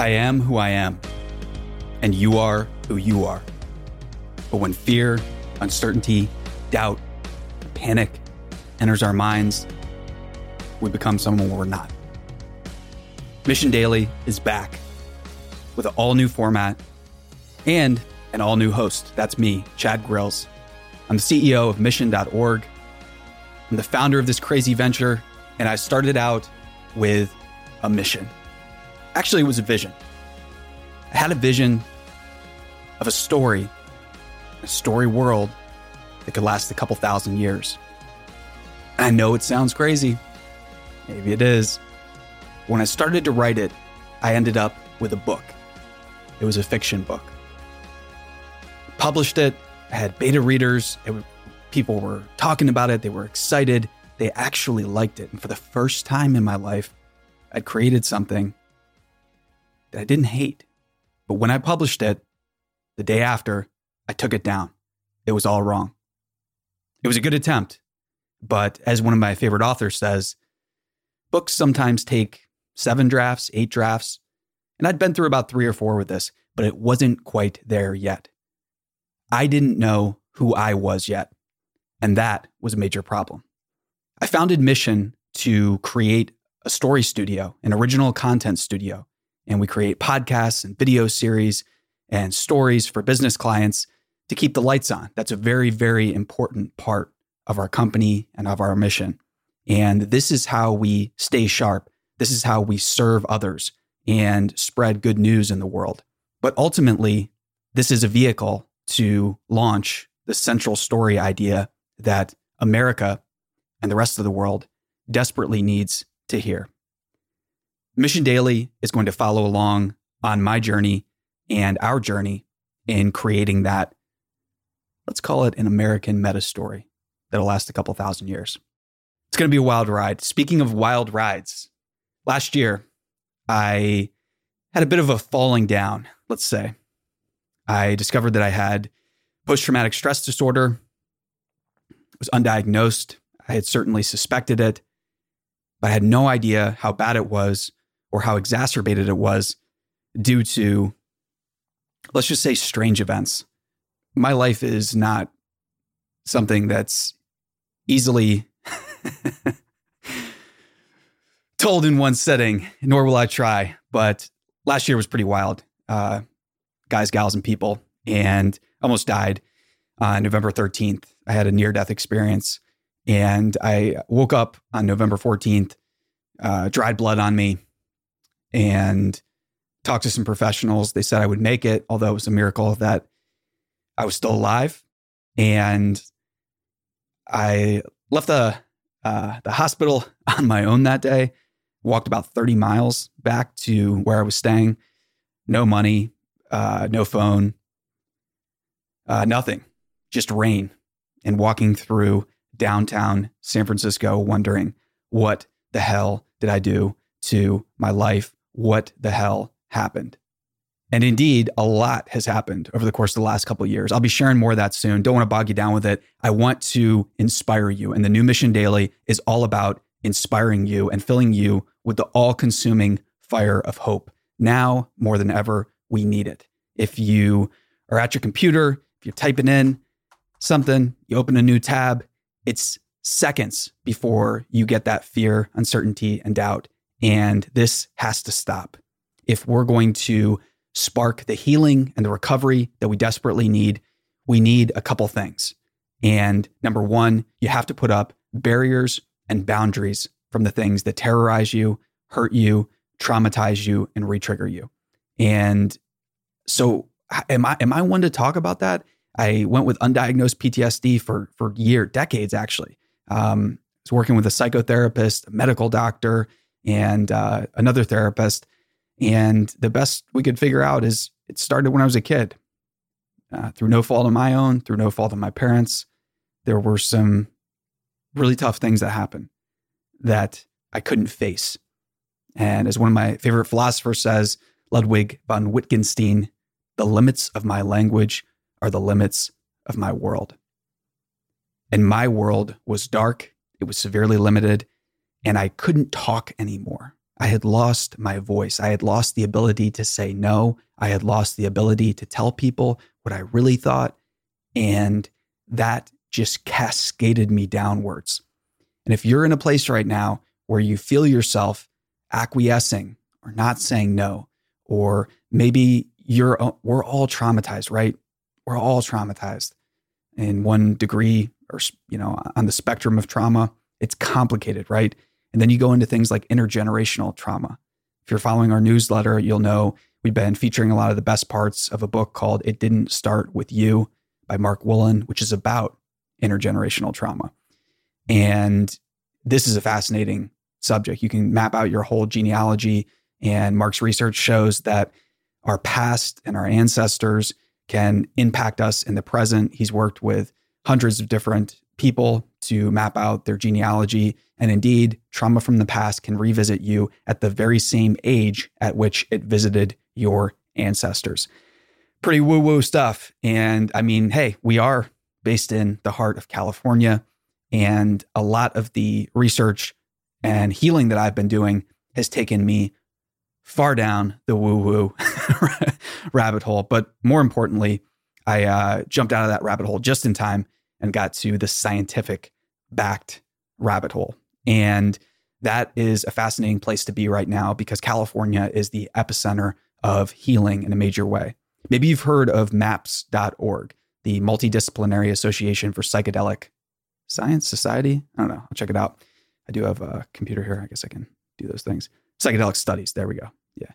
I am who I am, and you are who you are. But when fear, uncertainty, doubt, panic enters our minds, we become someone we're not. Mission Daily is back with an all new format and an all new host. That's me, Chad Grills. I'm the CEO of Mission.org. I'm the founder of this crazy venture, and I started out with a mission. Actually, it was a vision. I had a vision of a story, a story world that could last a couple thousand years. I know it sounds crazy. Maybe it is. When I started to write it, I ended up with a book. It was a fiction book. Published it, I had beta readers, it, people were talking about it, they were excited, they actually liked it. And for the first time in my life, I'd created something that I didn't hate. But when I published it, the day after, I took it down. It was all wrong. It was a good attempt, but as one of my favorite authors says, books sometimes take seven drafts, eight drafts, and I'd been through about three or four with this, but it wasn't quite there yet. I didn't know who I was yet, and that was a major problem. I founded Mission to create a story studio, an original content studio, and we create podcasts and video series and stories for business clients to keep the lights on. That's a very, very important part of our company and of our mission. And this is how we stay sharp. This is how we serve others and spread good news in the world. But ultimately, this is a vehicle to launch the central story idea that America and the rest of the world desperately needs to hear. Mission Daily is going to follow along on my journey and our journey in creating that, let's call it an American meta story that'll last a couple thousand years. It's going to be a wild ride. Speaking of wild rides, last year I had a bit of a falling down, let's say. I discovered that I had post traumatic stress disorder. It was undiagnosed. I had certainly suspected it, but I had no idea how bad it was or how exacerbated it was due to, let's just say, strange events. My life is not something that's easily told in one setting, nor will I try. But last year was pretty wild, uh, guys, gals, and people, and almost died on November 13th. I had a near death experience, and I woke up on November 14th, uh, dried blood on me, and talked to some professionals. They said I would make it, although it was a miracle that I was still alive. And I left the uh, the hospital on my own that day. Walked about 30 miles back to where I was staying. No money, uh, no phone, uh, nothing, just rain. And walking through downtown San Francisco, wondering what the hell did I do to my life? What the hell happened. And indeed, a lot has happened over the course of the last couple of years. I'll be sharing more of that soon. Don't want to bog you down with it. I want to inspire you. And the new Mission Daily is all about inspiring you and filling you with the all consuming fire of hope. Now more than ever, we need it. If you are at your computer, if you're typing in something, you open a new tab, it's seconds before you get that fear, uncertainty, and doubt. And this has to stop. If we're going to spark the healing and the recovery that we desperately need, we need a couple things. And number one, you have to put up barriers and boundaries from the things that terrorize you, hurt you, traumatize you, and retrigger you. And so am I am I one to talk about that? I went with undiagnosed PTSD for for year, decades actually. Um, I was working with a psychotherapist, a medical doctor, and uh, another therapist. And the best we could figure out is it started when I was a kid. Uh, through no fault of my own, through no fault of my parents, there were some really tough things that happened that I couldn't face. And as one of my favorite philosophers says, Ludwig von Wittgenstein, the limits of my language are the limits of my world. And my world was dark, it was severely limited, and I couldn't talk anymore. I had lost my voice. I had lost the ability to say no. I had lost the ability to tell people what I really thought. And that just cascaded me downwards. And if you're in a place right now where you feel yourself acquiescing or not saying no, or maybe you're, we're all traumatized, right? We're all traumatized in one degree or, you know, on the spectrum of trauma. It's complicated, right? And then you go into things like intergenerational trauma. If you're following our newsletter, you'll know we've been featuring a lot of the best parts of a book called It Didn't Start With You by Mark Wolynn, which is about intergenerational trauma. And this is a fascinating subject. You can map out your whole genealogy, and Mark's research shows that our past and our ancestors can impact us in the present. He's worked with hundreds of different people to map out their genealogy. And indeed, trauma from the past can revisit you at the very same age at which it visited your ancestors. Pretty woo woo stuff. And I mean, hey, we are based in the heart of California. And a lot of the research and healing that I've been doing has taken me far down the woo woo rabbit hole. But more importantly, I uh, jumped out of that rabbit hole just in time and got to the scientific backed rabbit hole. And that is a fascinating place to be right now because California is the epicenter of healing in a major way. Maybe you've heard of MAPS.org, the Multidisciplinary Association for Psychedelic Science Society. I don't know. I'll check it out. I do have a computer here. I guess I can do those things. Psychedelic studies. There we go. Yeah.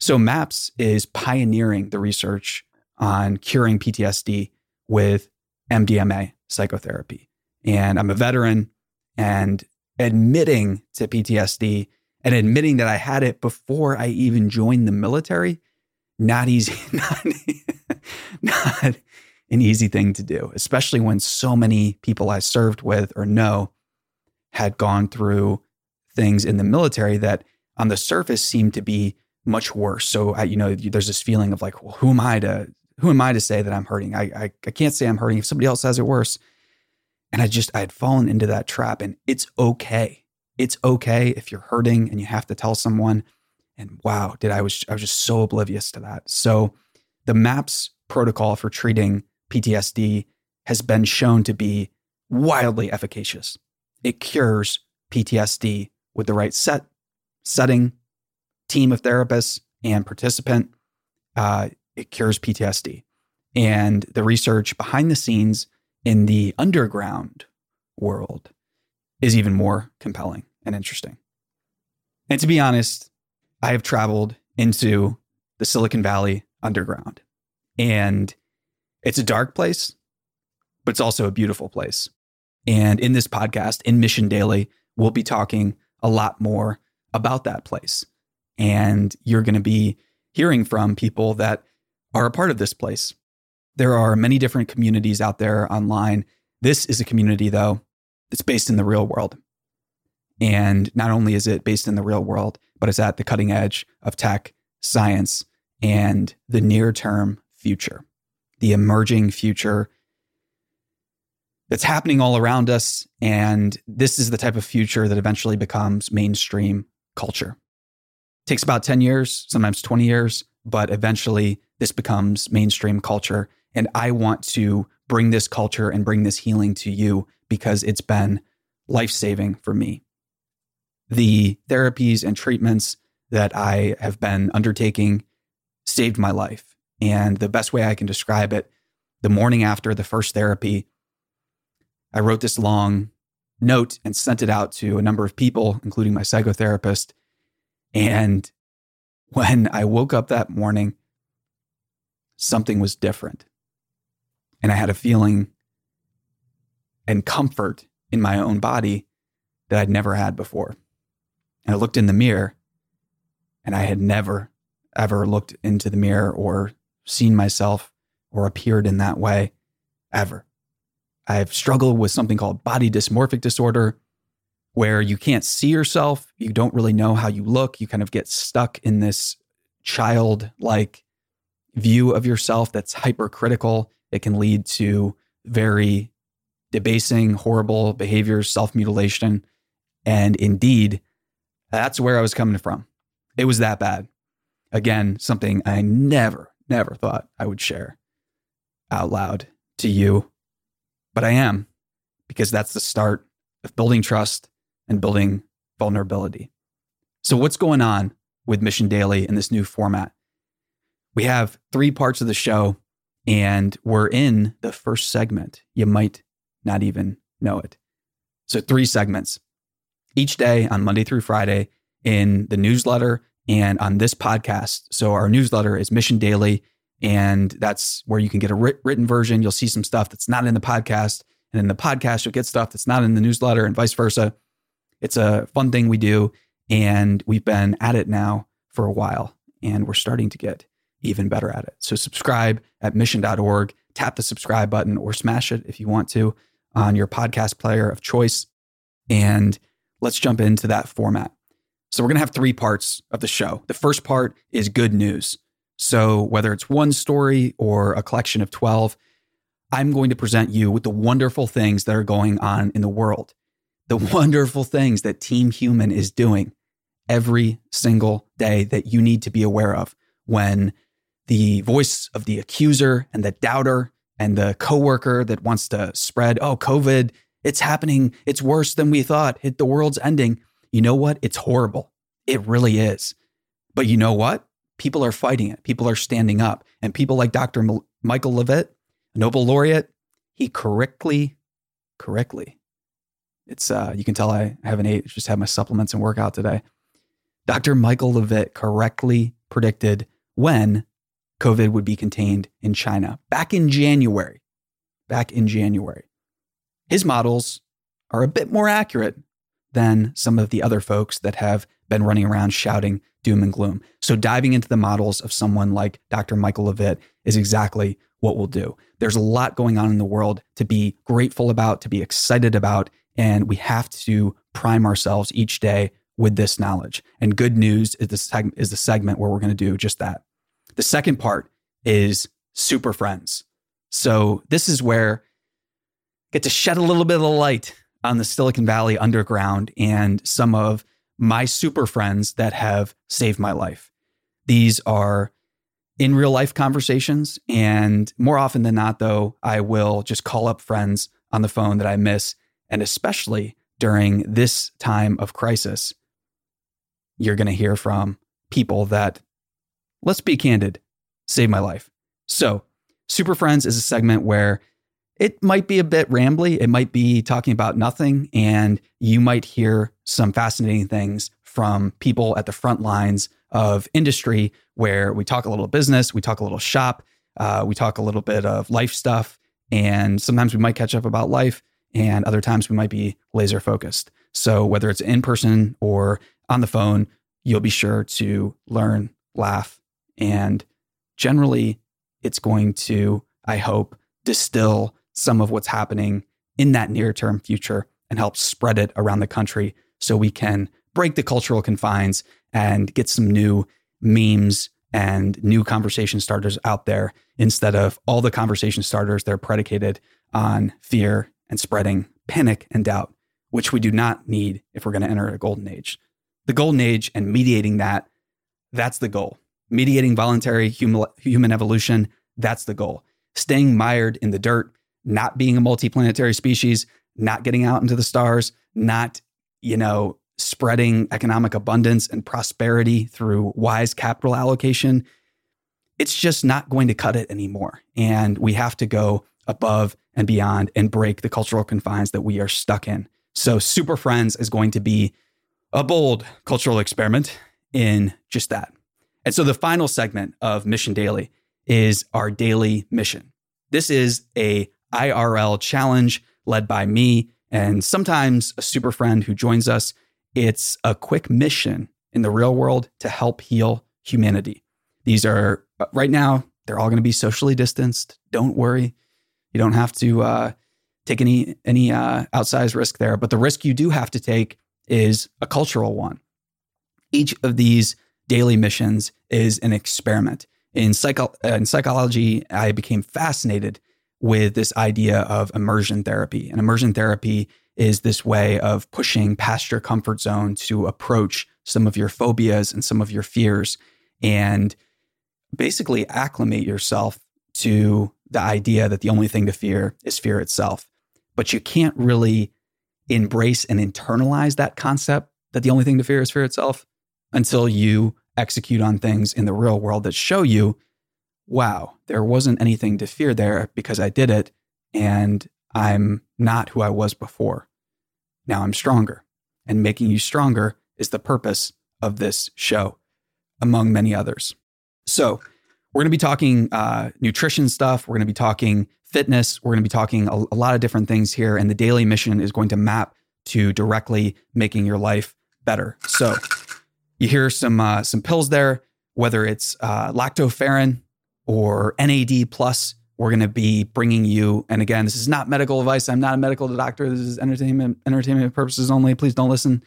So MAPS is pioneering the research on curing PTSD with MDMA psychotherapy. And I'm a veteran and admitting to PTSD and admitting that I had it before I even joined the military, not easy, not, not an easy thing to do, especially when so many people I served with or know had gone through things in the military that on the surface seemed to be much worse. So, I, you know, there's this feeling of like, well, who am I to who am I to say that I'm hurting? I, I, I can't say I'm hurting if somebody else has it worse. And I just, I had fallen into that trap and it's okay. It's okay if you're hurting and you have to tell someone. And wow, did I was, I was just so oblivious to that. So the MAPS protocol for treating PTSD has been shown to be wildly efficacious. It cures PTSD with the right set, setting, team of therapists, and participant. Uh, it cures PTSD. And the research behind the scenes in the underground world is even more compelling and interesting. And to be honest, I have traveled into the Silicon Valley underground, and it's a dark place, but it's also a beautiful place. And in this podcast, in Mission Daily, we'll be talking a lot more about that place. And you're going to be hearing from people that are a part of this place. There are many different communities out there online. This is a community, though, that's based in the real world. And not only is it based in the real world, but it's at the cutting edge of tech, science, and the near term future, the emerging future that's happening all around us. And this is the type of future that eventually becomes mainstream culture. It takes about 10 years, sometimes 20 years, but eventually this becomes mainstream culture. And I want to bring this culture and bring this healing to you because it's been life saving for me. The therapies and treatments that I have been undertaking saved my life. And the best way I can describe it, the morning after the first therapy, I wrote this long note and sent it out to a number of people, including my psychotherapist. And when I woke up that morning, something was different. And I had a feeling and comfort in my own body that I'd never had before. And I looked in the mirror and I had never, ever looked into the mirror or seen myself or appeared in that way ever. I've struggled with something called body dysmorphic disorder, where you can't see yourself. You don't really know how you look. You kind of get stuck in this childlike view of yourself that's hypercritical. It can lead to very debasing, horrible behaviors, self mutilation. And indeed, that's where I was coming from. It was that bad. Again, something I never, never thought I would share out loud to you, but I am because that's the start of building trust and building vulnerability. So, what's going on with Mission Daily in this new format? We have three parts of the show, and we're in the first segment. You might not even know it. So, three segments each day on Monday through Friday in the newsletter and on this podcast. So, our newsletter is Mission Daily, and that's where you can get a written version. You'll see some stuff that's not in the podcast. And in the podcast, you'll get stuff that's not in the newsletter and vice versa. It's a fun thing we do. And we've been at it now for a while, and we're starting to get even better at it. So subscribe at mission.org, tap the subscribe button or smash it if you want to on your podcast player of choice. And let's jump into that format. So we're going to have three parts of the show. The first part is good news. So whether it's one story or a collection of 12, I'm going to present you with the wonderful things that are going on in the world, the wonderful things that Team Human is doing every single day that you need to be aware of when the voice of the accuser and the doubter and the coworker that wants to spread, oh, COVID, it's happening. It's worse than we thought. It, the world's ending. You know what? It's horrible. It really is. But you know what? People are fighting it. People are standing up. And people like Dr. M- Michael Levitt, Nobel laureate, he correctly, correctly, it's, uh, you can tell I haven't ate, just had my supplements and workout today. Dr. Michael Levitt correctly predicted when COVID would be contained in China back in January. Back in January. His models are a bit more accurate than some of the other folks that have been running around shouting doom and gloom. So, diving into the models of someone like Dr. Michael Levitt is exactly what we'll do. There's a lot going on in the world to be grateful about, to be excited about, and we have to prime ourselves each day with this knowledge. And good news is the, seg- is the segment where we're going to do just that. The second part is super friends. So this is where I get to shed a little bit of light on the Silicon Valley underground and some of my super friends that have saved my life. These are in real life conversations. And more often than not, though, I will just call up friends on the phone that I miss. And especially during this time of crisis, you're going to hear from people that let's be candid, saved my life. So, Super Friends is a segment where it might be a bit rambly. It might be talking about nothing, and you might hear some fascinating things from people at the front lines of industry where we talk a little business, we talk a little shop, uh, we talk a little bit of life stuff, and sometimes we might catch up about life, and other times we might be laser focused. So, whether it's in person or on the phone, you'll be sure to learn, laugh, and generally, it's going to, I hope, distill some of what's happening in that near term future and help spread it around the country so we can break the cultural confines and get some new memes and new conversation starters out there instead of all the conversation starters that are predicated on fear and spreading panic and doubt, which we do not need if we're going to enter a golden age. The golden age and mediating that, that's the goal mediating voluntary human, human evolution. That's the goal. Staying mired in the dirt, not being a multiplanetary species, not getting out into the stars, not, you know, spreading economic abundance and prosperity through wise capital allocation. It's just not going to cut it anymore. And we have to go above and beyond and break the cultural confines that we are stuck in. So, Super Friends is going to be a bold cultural experiment in just that. And so the final segment of Mission Daily is our daily mission. This is a IRL challenge led by me and sometimes a super friend who joins us. It's a quick mission in the real world to help heal humanity. These are right now, they're all going to be socially distanced. Don't worry. You don't have to uh, take any any uh, outsized risk there, but the risk you do have to take is a cultural one. Each of these daily missions is an experiment. In, psycho- uh, in psychology, I became fascinated with this idea of immersion therapy. And immersion therapy is this way of pushing past your comfort zone to approach some of your phobias and some of your fears and basically acclimate yourself to the idea that the only thing to fear is fear itself. But you can't really embrace and internalize that concept that the only thing to fear is fear itself until you execute on things in the real world that show you, wow, there wasn't anything to fear there because I did it and I'm not who I was before. Now I'm stronger. And making you stronger is the purpose of this show, among many others. So, we're going to be talking uh, nutrition stuff. We're going to be talking fitness. We're going to be talking a, a lot of different things here. And the daily mission is going to map to directly making your life better. So, you hear some uh, some pills there, whether it's uh, lactoferrin or NAD plus. We're going to be bringing you, and again, this is not medical advice. I'm not a medical doctor. This is entertainment entertainment purposes only. Please don't listen.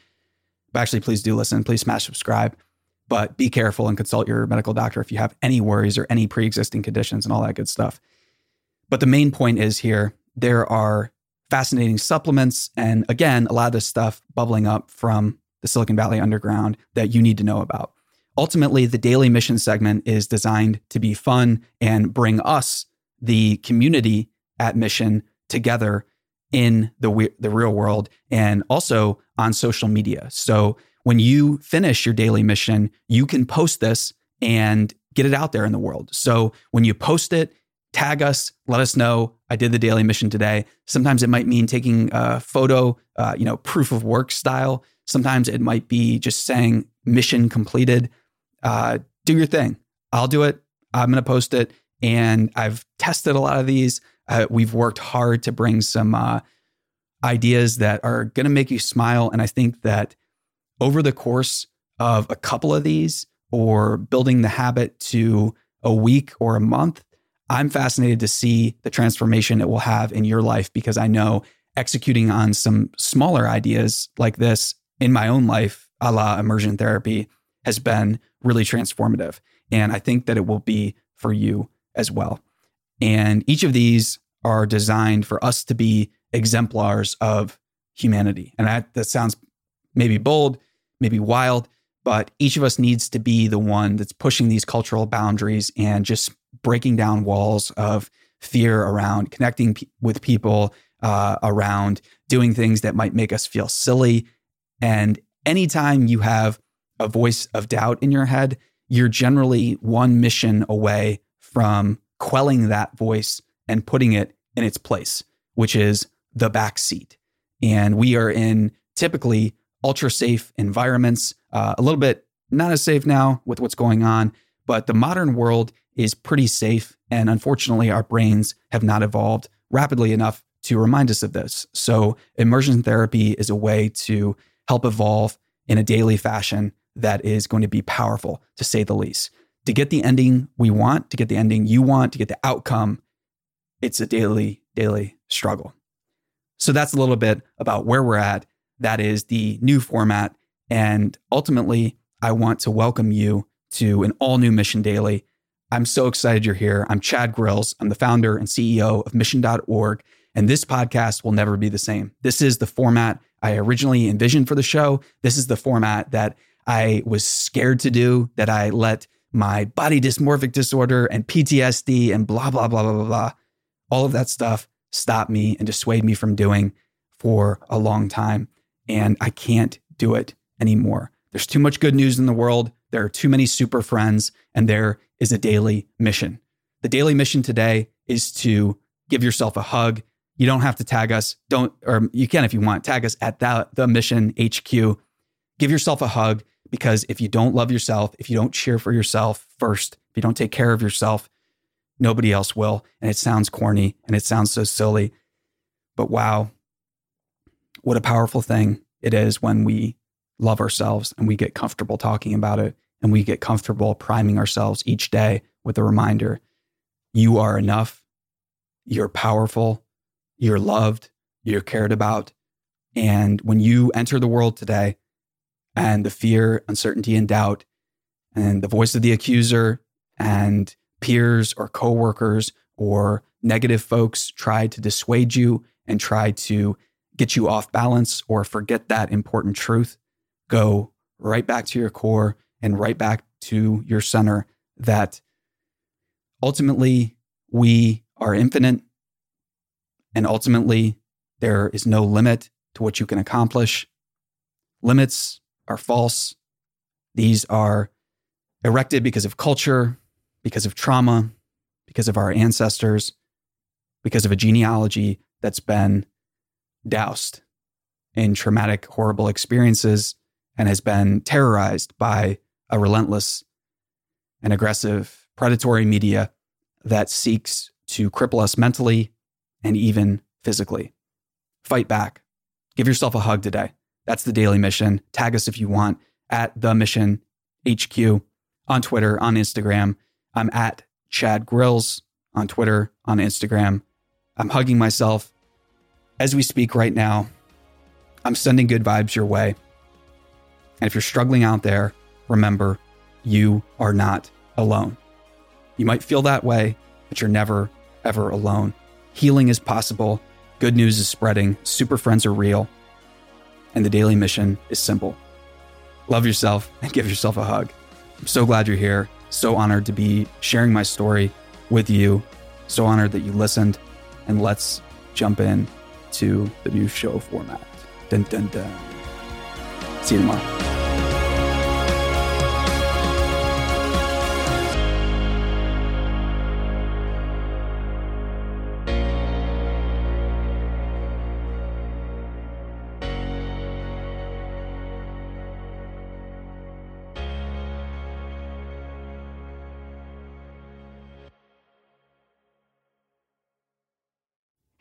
Actually, please do listen. Please smash subscribe. But be careful and consult your medical doctor if you have any worries or any pre-existing conditions and all that good stuff. But the main point is here there are fascinating supplements, and again, a lot of this stuff bubbling up from the Silicon Valley Underground that you need to know about. Ultimately, the daily mission segment is designed to be fun and bring us, the community at Mission, together in the, the real world and also on social media. So when you finish your daily mission, you can post this and get it out there in the world. So when you post it, tag us, let us know I did the daily mission today. Sometimes it might mean taking a photo, uh, you know, proof of work style. Sometimes it might be just saying mission completed. Uh, do your thing. I'll do it. I'm going to post it. And I've tested a lot of these. Uh, we've worked hard to bring some uh, ideas that are going to make you smile. And I think that over the course of a couple of these or building the habit to a week or a month, I'm fascinated to see the transformation it will have in your life because I know executing on some smaller ideas like this in my own life, a la immersion therapy, has been really transformative. And I think that it will be for you as well. And each of these are designed for us to be exemplars of humanity. And that, that sounds maybe bold, maybe wild, but each of us needs to be the one that's pushing these cultural boundaries and just breaking down walls of fear around connecting p- with people, uh, around doing things that might make us feel silly and anytime you have a voice of doubt in your head, you're generally one mission away from quelling that voice and putting it in its place, which is the back seat. And we are in typically ultra safe environments, uh, a little bit not as safe now with what's going on, but the modern world is pretty safe. And unfortunately, our brains have not evolved rapidly enough to remind us of this. So, immersion therapy is a way to help evolve in a daily fashion that is going to be powerful, to say the least. To get the ending we want, to get the ending you want, to get the outcome, it's a daily, daily struggle. So that's a little bit about where we're at. That is the new format. And ultimately, I want to welcome you to an all new Mission Daily. I'm so excited you're here. I'm Chad Grills. I'm the founder and CEO of Mission.org. And this podcast will never be the same. This is the format I originally envisioned for the show. This is the format that I was scared to do, that I let my body dysmorphic disorder and PTSD and blah, blah, blah, blah, blah, blah, all of that stuff stop me and dissuade me from doing for a long time. And I can't do it anymore. There's too much good news in the world. There are too many super friends, and there is a daily mission. The daily mission today is to give yourself a hug you don't have to tag us. Don't, or you can if you want, tag us at the, the mission HQ. Give yourself a hug because if you don't love yourself, if you don't cheer for yourself first, if you don't take care of yourself, nobody else will. And it sounds corny and it sounds so silly. But wow, what a powerful thing it is when we love ourselves and we get comfortable talking about it and we get comfortable priming ourselves each day with a reminder you are enough, you're powerful, you're loved, you're cared about. And when you enter the world today and the fear, uncertainty, and doubt, and the voice of the accuser and peers or coworkers or negative folks try to dissuade you and try to get you off balance or forget that important truth, go right back to your core and right back to your center that ultimately we are infinite and ultimately there is no limit to what you can accomplish. Limits are false. These are erected because of culture, because of trauma, because of our ancestors, because of a genealogy that's been doused in traumatic, horrible experiences and has been terrorized by a relentless and aggressive predatory media that seeks to cripple us mentally and even physically. Fight back. Give yourself a hug today. That's the daily mission. Tag us if you want at the mission HQ on Twitter, on Instagram. I'm at Chad Grills on Twitter, on Instagram. I'm hugging myself as we speak right now. I'm sending good vibes your way. And if you're struggling out there, remember, you are not alone. You might feel that way, but you're never, ever alone. Healing is possible. Good news is spreading. Super friends are real. And the daily mission is simple love yourself and give yourself a hug. I'm so glad you're here. So honored to be sharing my story with you. So honored that you listened. And let's jump in to the new show format. Dun, dun, dun. See you tomorrow.